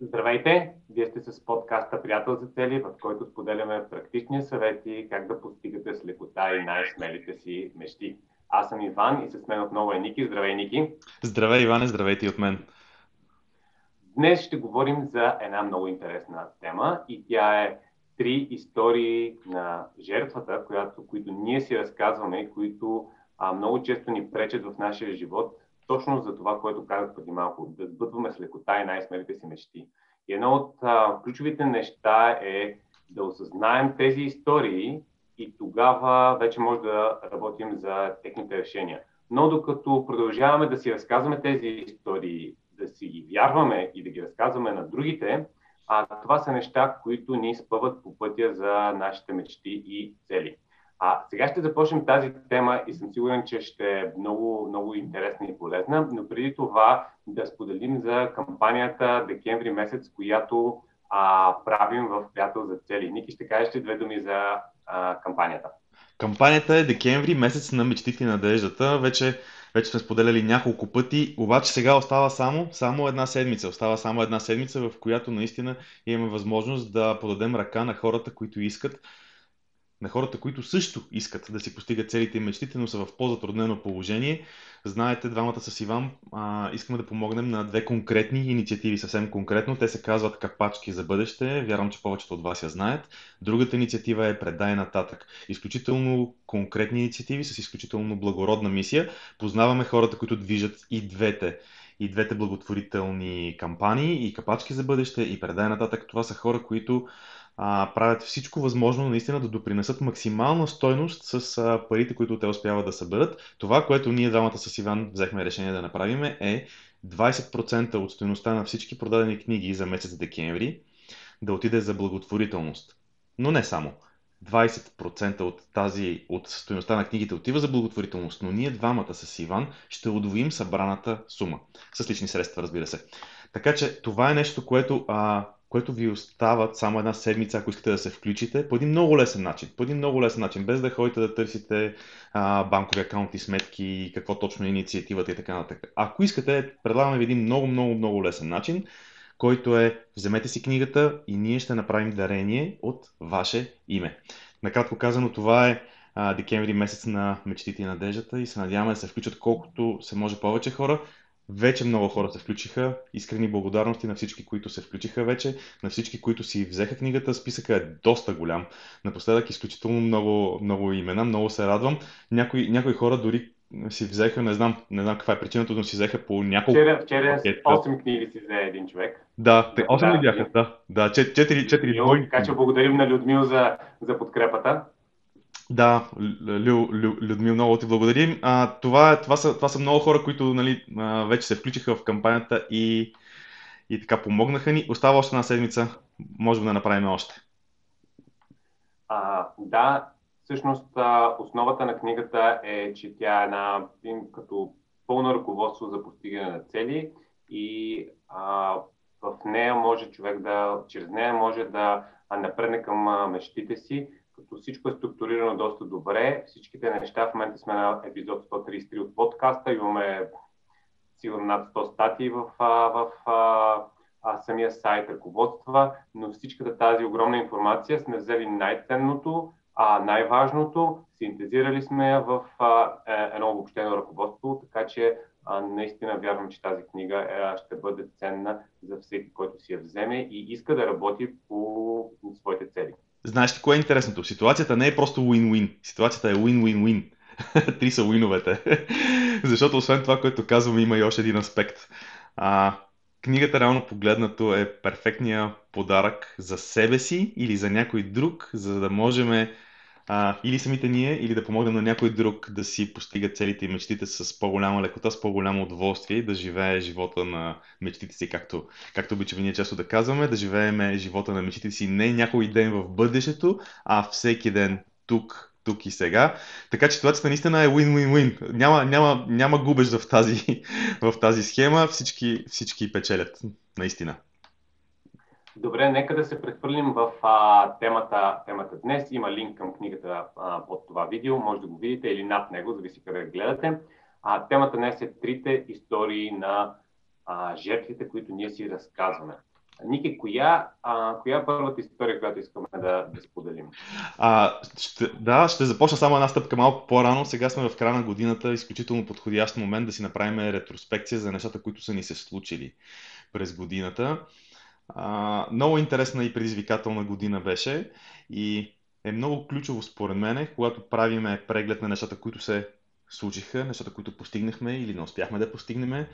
Здравейте! Вие сте с подкаста Приятел за цели, в който споделяме практични съвети как да постигате с лекота и най-смелите си мечти. Аз съм Иван и с мен отново е Ники. Здравей, Ники! Здравей, Иване! Здравейте и от мен! Днес ще говорим за една много интересна тема и тя е три истории на жертвата, която, които ние си разказваме и които а, много често ни пречат в нашия живот точно за това, което казах преди малко, да сбъдваме с лекота и най-смелите си мечти. И едно от а, ключовите неща е да осъзнаем тези истории и тогава вече може да работим за техните решения. Но докато продължаваме да си разказваме тези истории, да си ги вярваме и да ги разказваме на другите, а, това са неща, които ни спъват по пътя за нашите мечти и цели. А сега ще започнем тази тема и съм сигурен, че ще е много, много интересна и полезна, но преди това да споделим за кампанията декември месец, която а, правим в Приятел за цели. Ники, ще кажеш ли две думи за а, кампанията? Кампанията е декември, месец на мечтите и надеждата. Вече, вече сме споделяли няколко пъти, обаче сега остава само, само една седмица. Остава само една седмица, в която наистина имаме възможност да подадем ръка на хората, които искат на хората, които също искат да си постигат целите и мечтите, но са в по-затруднено положение. Знаете, двамата с Иван а, искаме да помогнем на две конкретни инициативи, съвсем конкретно. Те се казват Капачки за бъдеще. Вярвам, че повечето от вас я знаят. Другата инициатива е Предай нататък. Изключително конкретни инициативи с изключително благородна мисия. Познаваме хората, които движат и двете и двете благотворителни кампании, и капачки за бъдеще, и предай нататък. Това са хора, които а, правят всичко възможно наистина да допринесат максимална стойност с а, парите, които те успяват да съберат. Това, което ние двамата с Иван взехме решение да направим е 20% от стоеността на всички продадени книги за месец декември да отиде за благотворителност. Но не само. 20% от тази, от стоеността на книгите отива за благотворителност, но ние двамата с Иван ще удвоим събраната сума. С лични средства, разбира се. Така че това е нещо, което а, което ви остават само една седмица, ако искате да се включите, по един много лесен начин. По един много лесен начин, без да ходите да търсите а, банкови акаунти, сметки, какво точно е инициативата и така нататък. Ако искате, предлагаме ви един много, много, много лесен начин, който е вземете си книгата и ние ще направим дарение от ваше име. Накратко казано, това е а, декември месец на мечтите и надеждата и се надяваме да се включат колкото се може повече хора. Вече много хора се включиха. Искрени благодарности на всички, които се включиха вече, на всички, които си взеха книгата. Списъка е доста голям. Напоследък изключително много, много имена. Много се радвам. Някои, някои хора дори си взеха, не знам, не знам каква е причината, но си взеха по няколко... Вчера, вчера 8 книги си взе един човек. Да, 8 ли бяха? Да, да 4, 4 двойни. Така че благодарим на Людмил за, за подкрепата. Да, Лю, Лю, Людмил, много ти благодарим. А, това, това, са, това са много хора, които нали, вече се включиха в кампанията и, и така помогнаха ни. Остава още една седмица, можем да направим още. А, да, всъщност основата на книгата е, че тя е една като пълно ръководство за постигане на цели и а, в нея може човек да, чрез нея може да напредне към мечтите си, като всичко е структурирано доста добре. Всичките неща, в момента сме на епизод 133 от подкаста, имаме сигурно над 100 статии в, в, в а, самия сайт, ръководства, но всичката тази огромна информация сме взели най-ценното, а, най-важното, синтезирали сме в а, е, едно обобщено ръководство, така че а, наистина вярвам, че тази книга е, ще бъде ценна за всеки, който си я вземе и иска да работи по своите цели. Знаеш ли кое е интересното? Ситуацията не е просто win-win. Ситуацията е win-win-win. Три са уиновете. Защото освен това, което казвам, има и още един аспект. А, книгата, реално погледнато, е перфектния подарък за себе си или за някой друг, за да можем а, или самите ние, или да помогнем на някой друг да си постига целите и мечтите с по-голяма лекота, с по-голямо удоволствие да живее живота на мечтите си, както, както обичаме ние често да казваме, да живееме живота на мечтите си не някой ден в бъдещето, а всеки ден тук, тук и сега. Така че ситуацията наистина е win-win-win. Няма, няма, няма губеж в тази, в тази схема. Всички, всички печелят. Наистина. Добре, нека да се прехвърлим в а, темата, темата днес. Има линк към книгата а, под това видео, може да го видите или над него, зависи къде гледате. А, темата днес е трите истории на а, жертвите, които ние си разказваме. Ники, коя, а, коя е първата история, която искаме да, да споделим? А, ще, да, ще започна само една стъпка малко по-рано. Сега сме в края на годината, изключително подходящ момент да си направим ретроспекция за нещата, които са ни се случили през годината. Много интересна и предизвикателна година беше и е много ключово според мен, когато правиме преглед на нещата, които се случиха, нещата, които постигнахме или не успяхме да постигнем,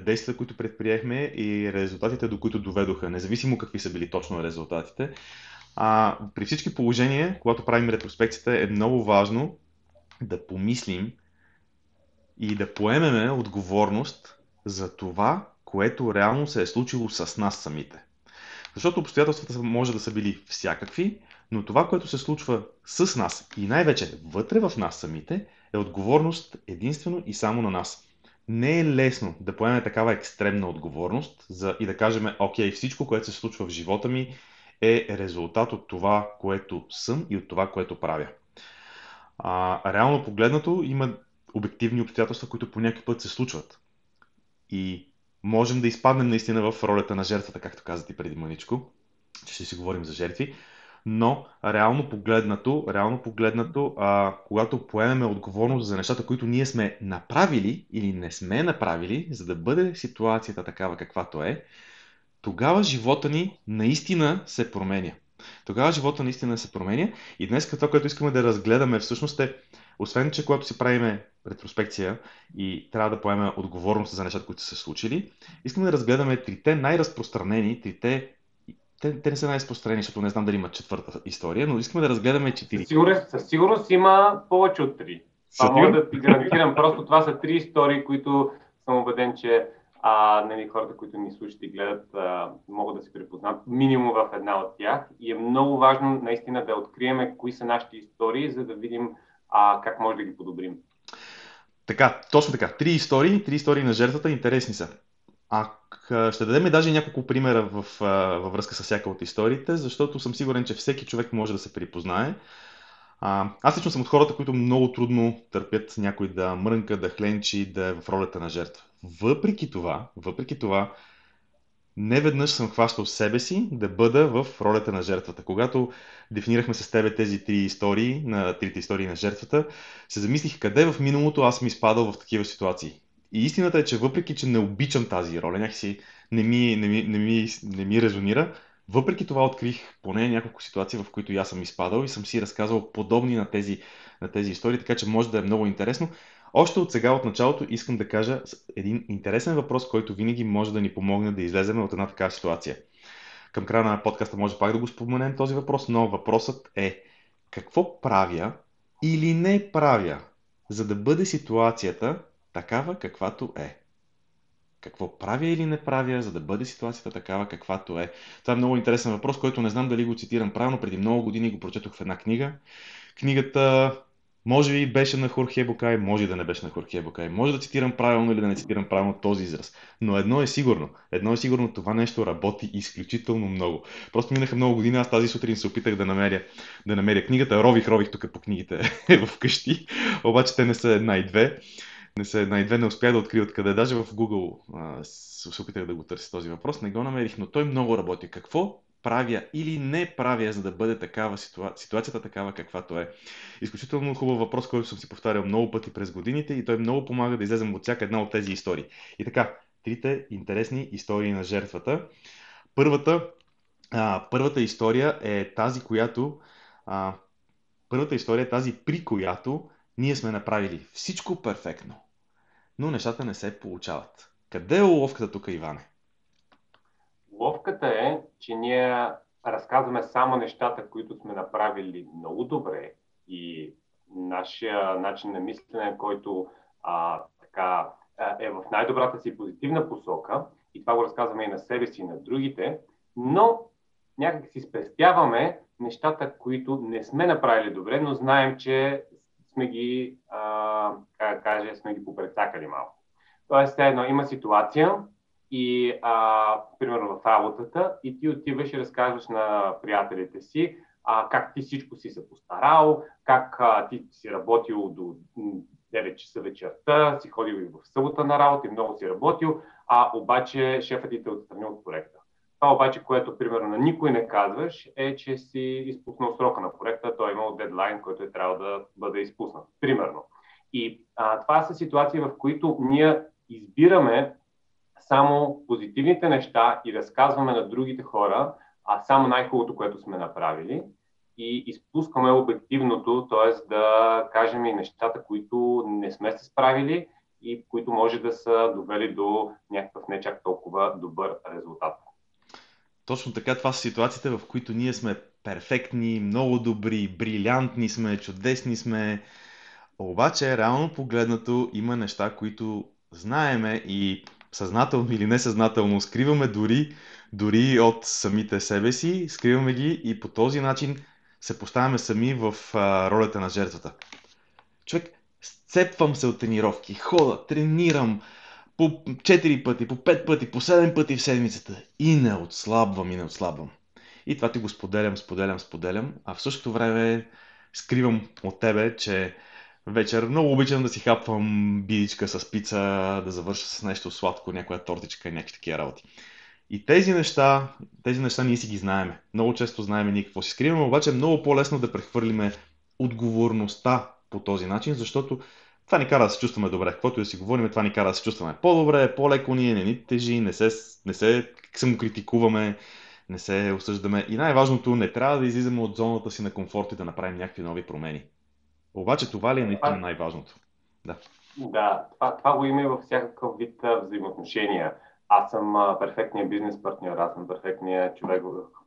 действията, които предприехме и резултатите, до които доведоха, независимо какви са били точно резултатите. А, при всички положения, когато правим ретроспекцията, е много важно да помислим и да поемеме отговорност за това, което реално се е случило с нас самите. Защото обстоятелствата може да са били всякакви, но това, което се случва с нас и най-вече вътре в нас самите, е отговорност единствено и само на нас. Не е лесно да поемем такава екстремна отговорност за, и да кажем, окей, всичко, което се случва в живота ми е резултат от това, което съм и от това, което правя. А, реално погледнато има обективни обстоятелства, които по някакъв път се случват. И можем да изпаднем наистина в ролята на жертвата, както каза ти преди маничко, че ще си говорим за жертви, но реално погледнато, реално погледнато а, когато поемеме отговорност за нещата, които ние сме направили или не сме направили, за да бъде ситуацията такава каквато е, тогава живота ни наистина се променя. Тогава живота наистина се променя и днес това, което искаме да разгледаме всъщност е, освен, че когато си правиме ретроспекция и трябва да поемем отговорност за нещата, които са се случили, искаме да разгледаме трите най-разпространени, трите те, те не са най-разпространени, защото не знам дали има четвърта история, но искаме да разгледаме четири. Със сигурност, със сигурност има повече от три. Това мога да ти гарантирам. Просто това са три истории, които съм убеден, че а, нали, хората, които ни слушат и гледат, а, могат да се припознат минимум в една от тях. И е много важно наистина да откриеме кои са нашите истории, за да видим а, как може да ги подобрим. Така, точно така. Три истории, три истории на жертвата, интересни са. А ще дадем даже няколко примера в, във връзка с всяка от историите, защото съм сигурен, че всеки човек може да се припознае. Аз лично съм от хората, които много трудно търпят някой да мрънка, да хленчи, да е в ролята на жертва. Въпреки това, въпреки това, не съм хващал себе си да бъда в ролята на жертвата. Когато дефинирахме с тебе тези три истории, на трите истории на жертвата, се замислих къде в миналото аз ми изпадал в такива ситуации. И истината е, че въпреки, че не обичам тази роля, някакси не ми, не ми, не ми, не ми резонира, въпреки това открих поне няколко ситуации, в които аз съм изпадал и съм си разказал подобни на тези, на тези истории, така че може да е много интересно. Още от сега, от началото, искам да кажа един интересен въпрос, който винаги може да ни помогне да излезем от една такава ситуация. Към края на подкаста може пак да го споменем този въпрос, но въпросът е какво правя или не правя, за да бъде ситуацията такава каквато е. Какво правя или не правя, за да бъде ситуацията такава каквато е? Това е много интересен въпрос, който не знам дали го цитирам правилно. Преди много години го прочетох в една книга. Книгата може би беше на Хорхе Бокай, може да не беше на Хорхе Бокай. Може да цитирам правилно или да не цитирам правилно този израз. Но едно е сигурно. Едно е сигурно, това нещо работи изключително много. Просто минаха много години, аз тази сутрин се опитах да намеря, да намеря книгата. Рових, рових тук по книгите в къщи. Обаче те не са една и две не са една и две, не успя да открия откъде. Даже в Google а, се опитах да го търся този въпрос, не го намерих, но той много работи. Какво правя или не правя, за да бъде такава ситуа... ситуацията такава каквато е. Изключително хубав въпрос, който съм си повтарял много пъти през годините и той много помага да излезем от всяка една от тези истории. И така, трите интересни истории на жертвата. Първата, а, първата история е тази, която а, първата история е тази, при която ние сме направили всичко перфектно, но нещата не се получават. Къде е уловката тук, Иване? Уловката е, че ние разказваме само нещата, които сме направили много добре и нашия начин на мислене, който а, така, е в най-добрата си позитивна посока, и това го разказваме и на себе си, и на другите, но някак си спестяваме нещата, които не сме направили добре, но знаем, че сме ги, а, как кажа, сме ги попрецакали малко. Тоест, едно, има ситуация и, а, примерно в работата, и ти отиваш и разказваш на приятелите си а, как ти всичко си се постарал, как а, ти си работил до 9 часа вечерта, си ходил и в събота на работа и много си работил, а обаче шефът ти те отстранил от проекта. Това обаче, което примерно на никой не казваш, е, че си изпуснал срока на проекта, той е имал дедлайн, който е трябва да бъде изпуснат. Примерно. И а, това са ситуации, в които ние избираме само позитивните неща и разказваме на другите хора, а само най-хубавото, което сме направили и изпускаме обективното, т.е. да кажем и нещата, които не сме се справили и които може да са довели до някакъв не чак толкова добър резултат. Точно така, това са ситуациите, в които ние сме перфектни, много добри, брилянтни сме, чудесни сме. Обаче, реално погледнато, има неща, които знаеме и съзнателно или несъзнателно скриваме дори, дори от самите себе си, скриваме ги и по този начин се поставяме сами в а, ролята на жертвата. Човек, сцепвам се от тренировки, хода, тренирам по 4 пъти, по 5 пъти, по 7 пъти в седмицата и не отслабвам и не отслабвам. И това ти го споделям, споделям, споделям, а в същото време скривам от тебе, че вечер много обичам да си хапвам бидичка с пица, да завърша с нещо сладко, някоя тортичка, някакви такива работи. И тези неща, тези неща ние си ги знаеме. Много често знаеме ние какво си скриваме, обаче е много по-лесно да прехвърлиме отговорността по този начин, защото това ни кара да се чувстваме добре. Каквото и да си говорим, това ни кара да се чувстваме по-добре, по-леко ние, не ни тежи, не се, не се самокритикуваме, не се осъждаме. И най-важното, не трябва да излизаме от зоната си на комфорт и да направим някакви нови промени. Обаче това ли е наистина най-важното? Да. Да, това, това го има и във всякакъв вид взаимоотношения аз съм а, перфектният бизнес партньор, аз съм перфектният човек,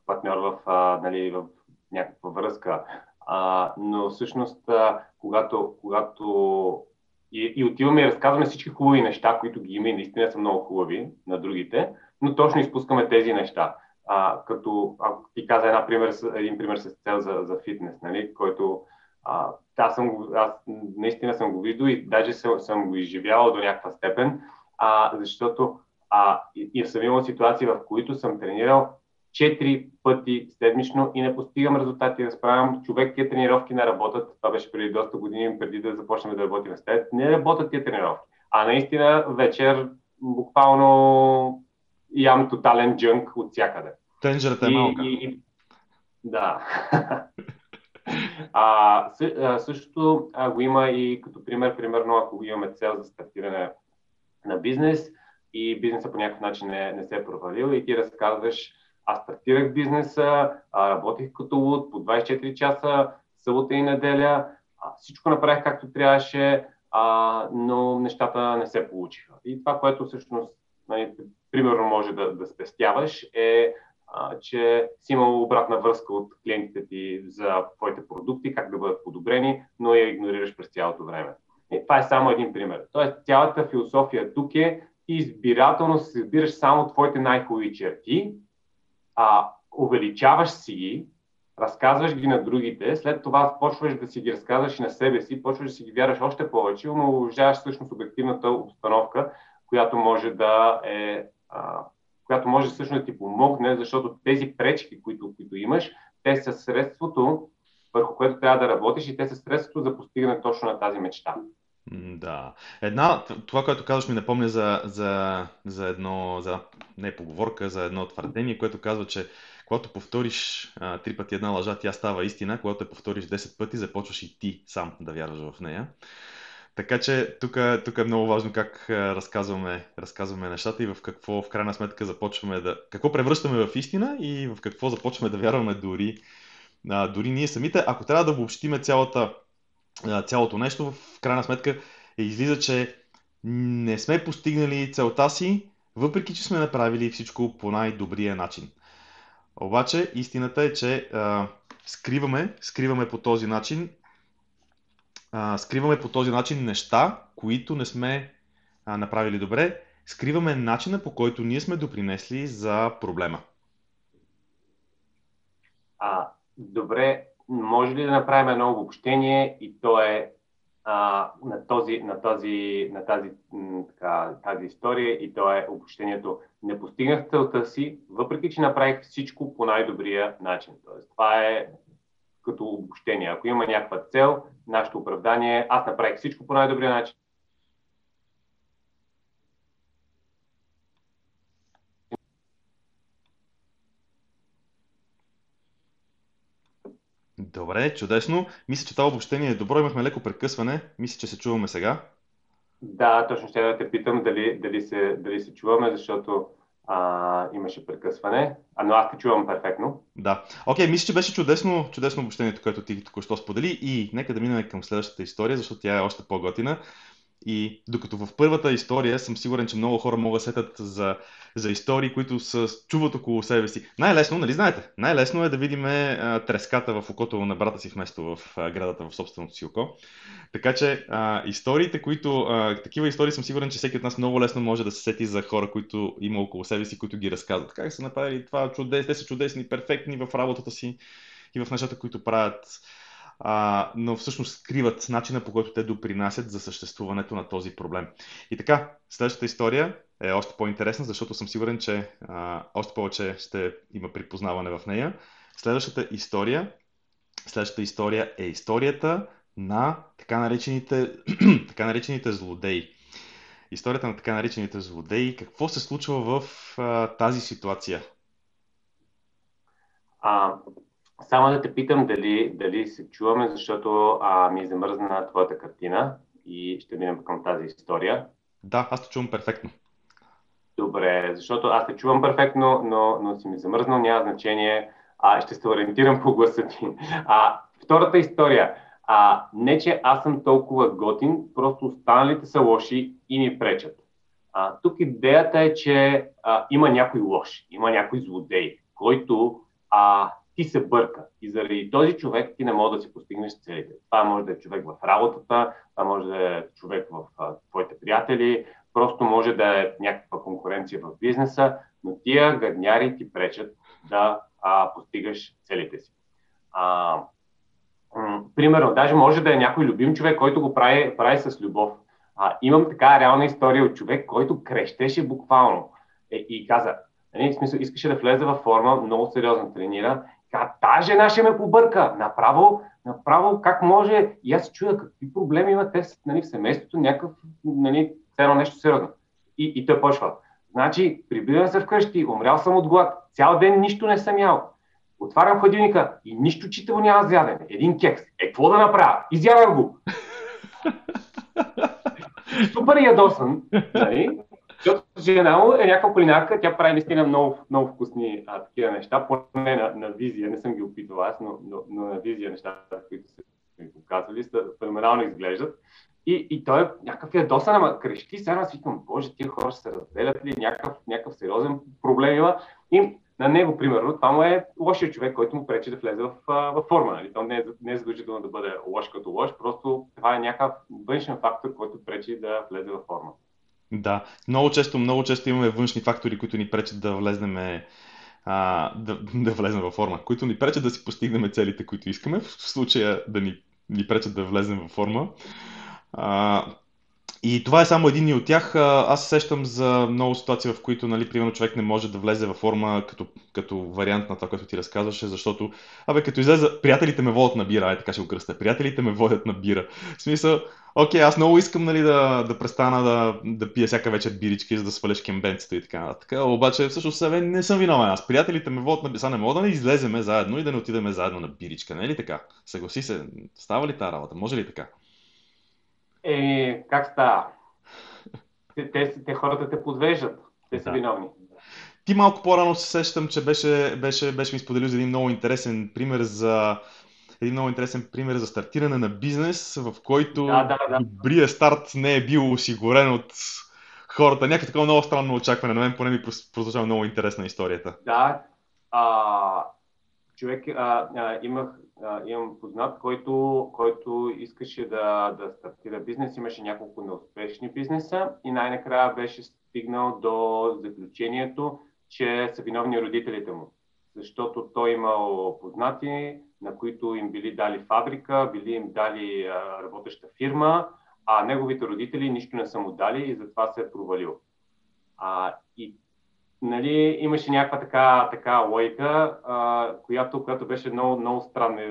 партньор в, а, нали, в някаква връзка. А, но всъщност, а, когато, когато и, и отиваме и разказваме всички хубави неща, които ги има и наистина са много хубави на другите, но точно изпускаме тези неща. А, като ако ти каза една пример, един пример с цел за, за фитнес, нали, който а, аз, съм, аз наистина съм го виждал и даже съм, съм го изживявал до някаква степен, а, защото а, и, и съм имал ситуации, в които съм тренирал 4 пъти седмично и не постигам резултати. Разправям, човек, тия тренировки не работят. Това беше преди доста години, преди да започнем да работим с теб. Не работят тия тренировки. А наистина вечер буквално ям тотален джънк от всякъде. Тенджерата е малка. И, и, да. а, същото а, го има и като пример, примерно ако имаме цел за стартиране на бизнес, и бизнеса по някакъв начин не, не се е провалил и ти разказваш, аз стартирах бизнеса, работих като луд по 24 часа, събота и неделя, всичко направих както трябваше, а, но нещата не се получиха. И това, което всъщност, нали, примерно, може да, да спестяваш е, че си имал обратна връзка от клиентите ти за твоите продукти, как да бъдат подобрени, но я игнорираш през цялото време. И това е само един пример. Тоест, цялата философия тук е избирателно си избираш само твоите най-хубави черти, а, увеличаваш си ги, разказваш ги на другите, след това почваш да си ги разказваш и на себе си, почваш да си ги вярваш още повече, но уважаваш всъщност обективната обстановка, която може да е, която може всъщност да ти помогне, защото тези пречки, които, които имаш, те са средството, върху което трябва да работиш и те са средството за постигане точно на тази мечта. Да. Една, това, което казваш, ми напомня за, за, за едно, за не поговорка, за едно твърдение, което казва, че когато повториш а, три пъти една лъжа, тя става истина. Когато я повториш 10 пъти, започваш и ти сам да вярваш в нея. Така че тук, тук е много важно как разказваме, разказваме нещата и в какво в крайна сметка започваме да... Какво превръщаме в истина и в какво започваме да вярваме дори, дори ние самите. Ако трябва да обобщиме цялата цялото нещо, в крайна сметка излиза, че не сме постигнали целта си, въпреки че сме направили всичко по най-добрия начин. Обаче истината е, че а, скриваме, скриваме по този начин, скриваме по този начин неща, които не сме а, направили добре, скриваме начина по който ние сме допринесли за проблема. А, добре, може ли да направим едно обобщение и то е а, на, този, на, този, на тази, така, тази история и то е обобщението. Не постигнах целта си, въпреки че направих всичко по най-добрия начин. Тоест, това е като обобщение. Ако има някаква цел, нашето оправдание е, аз направих всичко по най-добрия начин. Добре, чудесно. Мисля, че това обобщение е добро. Имахме леко прекъсване. Мисля, че се чуваме сега. Да, точно ще да те питам дали, дали, се, дали се чуваме, защото а, имаше прекъсване, а, но аз те чувам перфектно. Да. Окей, мисля, че беше чудесно, чудесно обобщението, което ти току-що сподели и нека да минем към следващата история, защото тя е още по-готина. И докато в първата история съм сигурен, че много хора могат да сетят за, за истории, които се чуват около себе си. Най-лесно, нали знаете, най-лесно е да видим треската в окото на брата си вместо в а, градата в собственото си око. Така че а, историите, които, а, такива истории съм сигурен, че всеки от нас много лесно може да се сети за хора, които има около себе си, които ги разказват. Как са направили това чудес, те са чудесни, перфектни в работата си и в нещата, които правят а, но всъщност скриват начина по който те допринасят за съществуването на този проблем. И така, следващата история е още по-интересна, защото съм сигурен, че а, още повече ще има припознаване в нея. Следващата история, следващата история е историята на така наречените, така наречените злодеи. Историята на така наречените злодеи. Какво се случва в а, тази ситуация? А, само да те питам дали, дали се чуваме, защото а, ми замръзна твоята картина и ще минем към тази история. Да, аз те чувам перфектно. Добре, защото аз те чувам перфектно, но, но си ми замръзнал, няма значение. А, ще се ориентирам по гласа ти. А, втората история. А, не, че аз съм толкова готин, просто останалите са лоши и ми пречат. А, тук идеята е, че а, има някой лош, има някой злодей, който а, ти се бърка. И заради този човек ти не може да си постигнеш целите. Това може да е човек в работата, това може да е човек в а, твоите приятели, просто може да е някаква конкуренция в бизнеса, но тия гадняри ти пречат да а, постигаш целите си. А, м- примерно, даже може да е някой любим човек, който го прави, прави с любов. А, имам така реална история от човек, който крещеше буквално е, и каза, нали, в смисъл, искаше да влезе във форма, много сериозно тренира Та жена ще ме побърка. Направо, направо как може? И аз се чуя какви проблеми имат те нали, в семейството, някакъв, нали, едно нещо сериозно. И, и той почва. Значи, прибирам се вкъщи, умрял съм от глад, цял ден нищо не съм ял. Отварям хладилника и нищо читаво няма за ядене. Един кекс. Е, какво да направя? Изядам го. Супер ядосан, нали? Защото жена му е някаква кулинарка, тя прави наистина много, много вкусни а, такива неща, поне на, на визия, не съм ги опитвал аз, но, но, но на визия нещата, които са ми показвали, са феноменално изглеждат. И, и той е някакъв ядосан, ама крещи, сега аз викам, боже, тия хора се разделят ли, някакъв, някакъв сериозен проблем има. И на него, примерно, това му е лошия човек, който му пречи да влезе в, в форма. Нали? То не е, не е задължително да бъде лош като лош, просто това е някакъв външен фактор, който пречи да влезе в форма. Да, много често, много често имаме външни фактори, които ни пречат да влезнем а, да, да влезем във форма, които ни пречат да си постигнем целите, които искаме, в случая да ни, ни пречат да влезем във форма. А, и това е само един от тях. Аз сещам за много ситуации, в които, нали, примерно, човек не може да влезе във форма като, като вариант на това, което ти разказваше, защото, абе, като излезе, приятелите ме водят на бира, ай така ще го кръста. Приятелите ме водят на бира. В смисъл, окей, аз много искам, нали, да, да престана да, да пия всяка вечер бирички, за да свалиш кембенцето и така нататък. Обаче, всъщност, себе не съм виновен. Аз приятелите ме водят на бира. не мога да не излеземе заедно и да не отидеме заедно на биричка, не е ли така? Съгласи се, става ли тази работа? Може ли така? Е, как става? Те, те, те хората те подвеждат. Те са да. виновни. Ти малко по-рано се сещам, че беше, беше, беше ми споделил за един много интересен пример за един много интересен пример за стартиране на бизнес, в който да, да, да. добрият старт не е бил осигурен от хората. Някакво такова много странно очакване. На мен поне ми продължава много интересна историята. Да. А, човек, а, а, имах а, имам познат, който, който искаше да, да стартира бизнес, имаше няколко неуспешни бизнеса и най-накрая беше стигнал до заключението, че са виновни родителите му. Защото той имал познати, на които им били дали фабрика, били им дали а, работеща фирма, а неговите родители нищо не са му дали и затова се е провалил. А, нали, имаше някаква така, така лойка, а, която, която беше много, много странна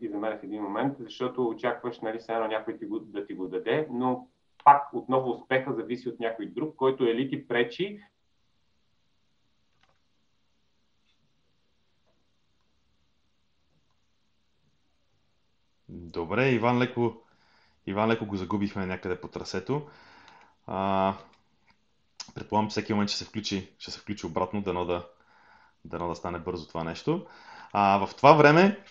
и за мен в един момент, защото очакваш нали, все едно някой ти го, да ти го даде, но пак отново успеха зависи от някой друг, който е ли ти пречи Добре, Иван леко, Иван леко го загубихме някъде по трасето. А, предполагам, всеки момент ще се включи, ще се включи обратно, дано да, дано да стане бързо това нещо. А, в това време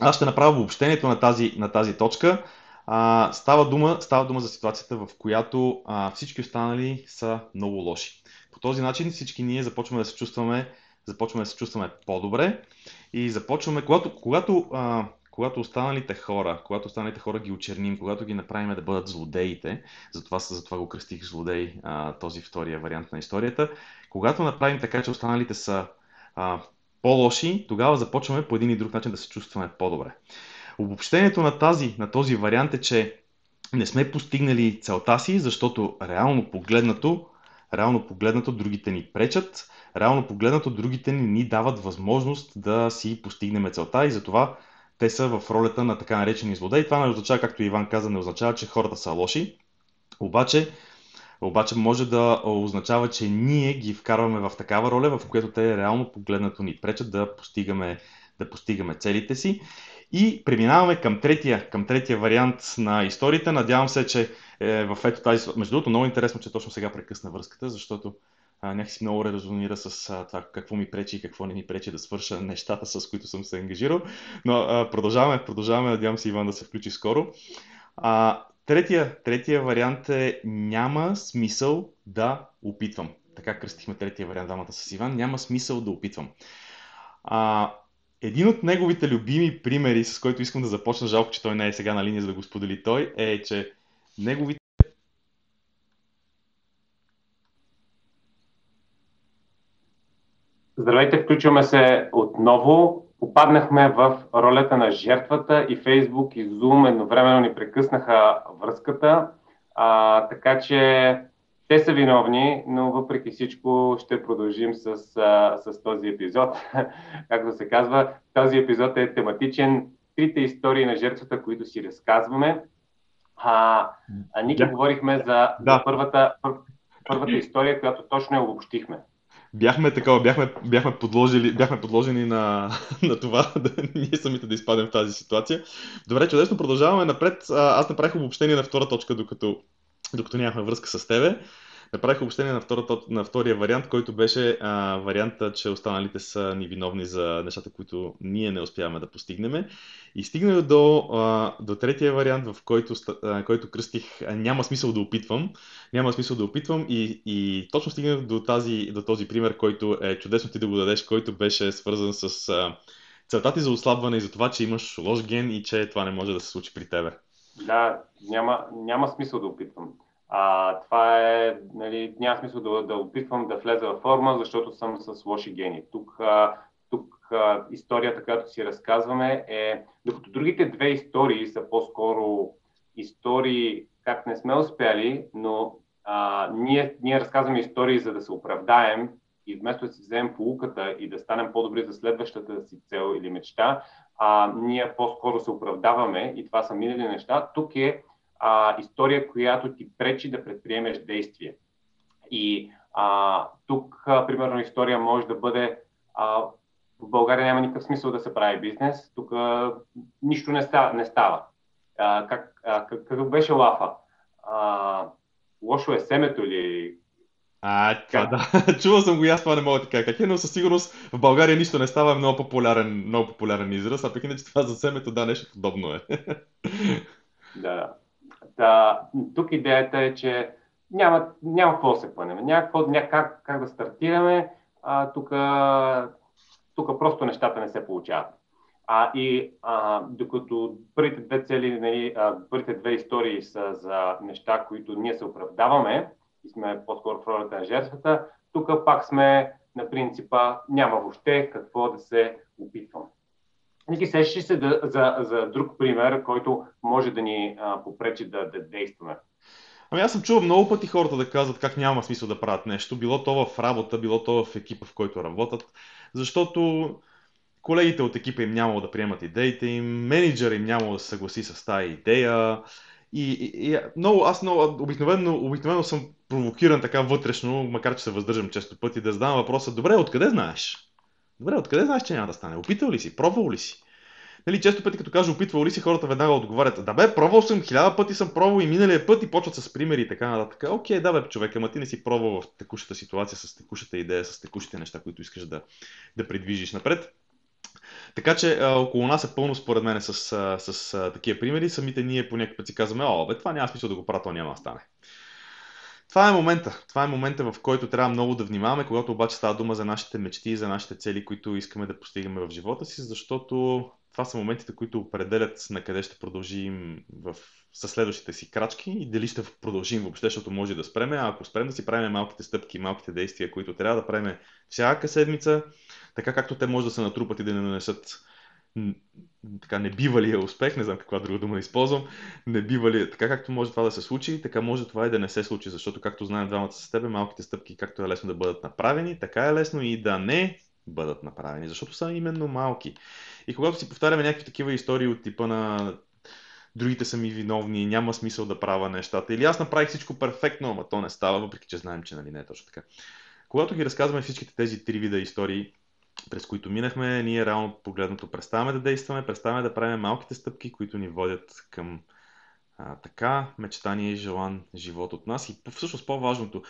аз ще направя обобщението на тази, на тази точка. А, става, дума, става дума за ситуацията, в която а, всички останали са много лоши. По този начин всички ние започваме да се чувстваме, започваме да се чувстваме по-добре и започваме, когато, когато, а, когато останалите хора, когато останалите хора ги очерним, когато ги направим да бъдат злодеите, затова, затова го кръстих злодей, а, този втория вариант на историята, когато направим така, че останалите са а, по-лоши, тогава започваме по един и друг начин да се чувстваме по-добре. Обобщението на, тази, на този вариант е, че не сме постигнали целта си, защото реално погледнато, реално погледнато другите ни пречат, реално погледнато другите ни ни дават възможност да си постигнем целта и затова те са в ролята на така наречени злодеи. Това не означава, както Иван каза, не означава, че хората са лоши, обаче обаче може да означава, че ние ги вкарваме в такава роля, в която те реално погледнато ни пречат да постигаме, да постигаме целите си. И преминаваме към третия, към третия вариант на историята. Надявам се, че е, в ето тази... Между другото, много интересно, че точно сега прекъсна връзката, защото а, някакси много резонира с а, това какво ми пречи и какво не ми пречи да свърша нещата, с които съм се ангажирал. Но а, продължаваме, продължаваме. Надявам се Иван да се включи скоро. А, Третия, третия вариант е няма смисъл да опитвам. Така кръстихме третия вариант двамата с Иван. Няма смисъл да опитвам. А, един от неговите любими примери, с който искам да започна, жалко, че той не е сега на линия, за да го сподели той, е, че неговите Здравейте, включваме се отново попаднахме в ролята на жертвата и Фейсбук и Zoom едновременно ни прекъснаха връзката, а, така че те са виновни, но въпреки всичко ще продължим с, а, с този епизод. Както се казва, този епизод е тематичен. Трите истории на жертвата, които си разказваме. А, а ние да. говорихме за, да. за първата, пър, първата история, която точно я обобщихме бяхме такова, бяхме, бяхме, подложили, бяхме подложени на, на това да ние самите да изпадем в тази ситуация. Добре, чудесно, продължаваме напред. Аз направих обобщение на втора точка, докато, докато нямахме връзка с тебе. Направих обобщение на, втората, на втория вариант, който беше а, варианта, че останалите са ни виновни за нещата, които ние не успяваме да постигнем. И стигнах до, до третия вариант, в който, а, който кръстих няма смисъл да опитвам. Няма смисъл да опитвам и, и точно стигнах до, тази, до този пример, който е чудесно ти да го дадеш, който беше свързан с а, целта ти за ослабване и за това, че имаш лош ген и че това не може да се случи при тебе. Да, няма, няма смисъл да опитвам. А, това е, нали, няма смисъл да, да опитвам да влеза в форма, защото съм с лоши гени. Тук, а, тук а, историята, която си разказваме е, докато другите две истории са по-скоро истории как не сме успяли, но а, ние, ние разказваме истории за да се оправдаем и вместо да си вземем полуката и да станем по-добри за следващата си цел или мечта, а, ние по-скоро се оправдаваме и това са минали неща. Тук е а, история, която ти пречи да предприемеш действие. И а, тук, а, примерно, история може да бъде а, в България няма никакъв смисъл да се прави бизнес, тук а, нищо не става. Не става. А, как, а, как, какъв беше лафа? А, лошо е семето ли? А, това да. Чувал съм го и аз това не мога да кажа как е, но със сигурност в България нищо не става, е много популярен, много популярен израз, а пък иначе това за семето, да, нещо подобно е. да. Та, тук идеята е, че няма, няма какво да се пънем, няма, какво, как, как да стартираме, тук, просто нещата не се получават. А, и а, докато първите две цели, нали, а, първите две истории са за неща, които ние се оправдаваме и сме по-скоро в ролята на жертвата, тук пак сме на принципа няма въобще какво да се опитвам. Ники, сещаш се да, за, за друг пример, който може да ни а, попречи да, да действаме? Ами аз съм чувал много пъти хората да казват как няма смисъл да правят нещо, било то в работа, било то в екипа, в който работят, защото колегите от екипа им нямало да приемат идеите им, менеджер им нямало да се съгласи с тази идея. И, и, и много, аз много, обикновено, обикновено съм провокиран така вътрешно, макар че се въздържам често пъти, да задавам въпроса, добре, откъде знаеш? Добре, откъде знаеш, че няма да стане? Опитал ли си? Пробвал ли си? нали, често пъти като кажа опитвал ли си, хората веднага отговарят, да бе, пробвал съм, хиляда пъти съм пробвал и миналия път и почват с примери и така нататък. Окей, да бе, човек, ама ти не си пробвал в текущата ситуация, с текущата идея, с текущите неща, които искаш да, да придвижиш напред. Така че а, около нас е пълно според мен с, с, с а, такива примери. Самите ние по някакъв път си казваме, о, бе, това няма смисъл да го правя, то няма да стане. Това е момента. Това е момента, в който трябва много да внимаваме, когато обаче става дума за нашите мечти и за нашите цели, които искаме да постигаме в живота си, защото това са моментите, които определят на къде ще продължим в със следващите си крачки и дали ще продължим въобще, защото може да спреме, а ако спрем да си правим малките стъпки, малките действия, които трябва да правим всяка седмица, така както те може да се натрупат и да не нанесат така небивалия успех, не знам каква друга дума да използвам, небивалия, така както може това да се случи, така може това и да не се случи, защото както знаем двамата с тебе, малките стъпки, както е лесно да бъдат направени, така е лесно и да не бъдат направени, защото са именно малки. И когато си повтаряме някакви такива истории от типа на другите са ми виновни, няма смисъл да правя нещата, или аз направих всичко перфектно, ама то не става, въпреки че знаем, че нали не е точно така. Когато ги разказваме всичките тези три вида истории, през които минахме, ние реално погледното преставаме да действаме, преставаме да правим малките стъпки, които ни водят към а, така мечтание и желан живот от нас. И всъщност по-важното,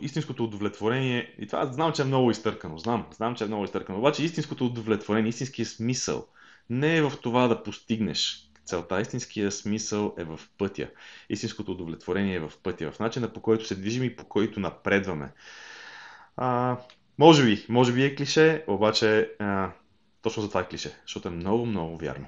истинското удовлетворение, и това знам, че е много изтъркано, знам, знам, че е много изтъркано, обаче истинското удовлетворение, истинският смисъл не е в това да постигнеш целта, истинския смисъл е в пътя. Истинското удовлетворение е в пътя, в начина по който се движим и по който напредваме. А, може би, може би е клише, обаче а, точно за това е клише, защото е много, много вярно.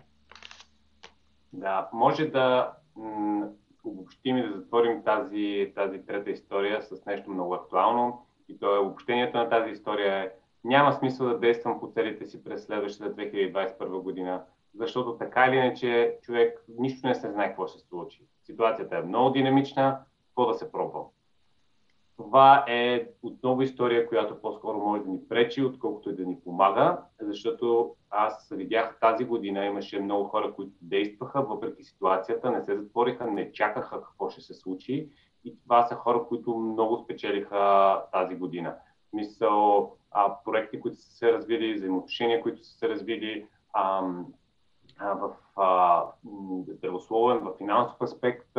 Да, може да м- обобщим и да затворим тази, тази трета история с нещо много актуално. И то е обобщението на тази история е няма смисъл да действам по целите си през следващата 2021 година, защото така или иначе човек нищо не се знае какво ще се случи. Ситуацията е много динамична, какво да се пробва. Това е отново история, която по-скоро може да ни пречи, отколкото и да ни помага, защото аз видях тази година, имаше много хора, които действаха въпреки ситуацията, не се затвориха, не чакаха какво ще се случи и това са хора, които много спечелиха тази година. Мисъл, а, проекти, които са се развили, взаимоотношения, които са се развили а, а, в здравословен, в финансов аспект,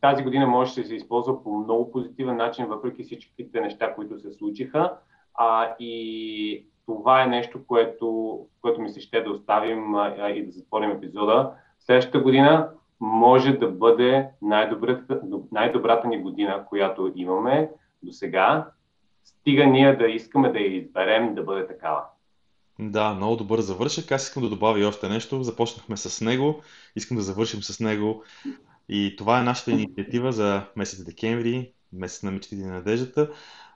тази година може да се използва по много позитивен начин, въпреки всичките неща, които се случиха. А, и това е нещо, което, което ми се ще да оставим а, и да затворим епизода. Следващата година може да бъде най-добрата, най-добрата ни година, която имаме до сега. Стига ние да искаме да я изберем да бъде такава. Да, много добър завършък. Аз искам да добавя още нещо. Започнахме с него. Искам да завършим с него. И това е нашата инициатива за месец декември, месец на мечтите и надеждата.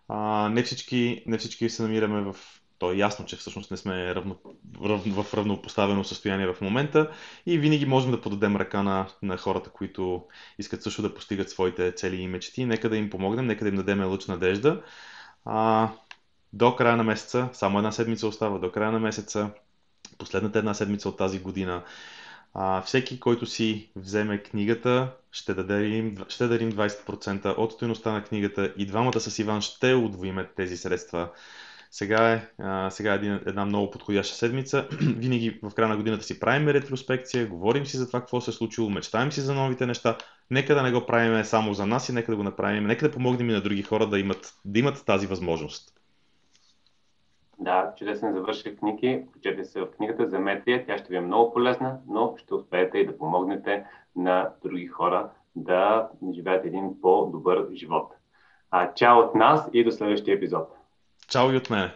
А, не, всички, не всички се намираме в то е ясно, че всъщност не сме равно, рав, в равнопоставено състояние в момента и винаги можем да подадем ръка на, на хората, които искат също да постигат своите цели и мечти. Нека да им помогнем, нека да им дадем лъч надежда. А, до края на месеца, само една седмица остава, до края на месеца, последната една седмица от тази година, а, всеки, който си вземе книгата, ще дадем, ще дарим 20% от стоеността на книгата и двамата с Иван ще удвоиме тези средства. Сега е, а, сега е един, една много подходяща седмица. Винаги в края на годината си правим ретроспекция, говорим си за това какво се е случило, мечтаем си за новите неща. Нека да не го правим само за нас и нека да го направим. Нека да помогнем и на други хора да имат, да имат тази възможност. Да, чудесен завърших книги. Включете се в книгата, замете я. Тя ще ви е много полезна, но ще успеете и да помогнете на други хора да живеят един по-добър живот. А, чао от нас и до следващия епизод. Чао и от мен.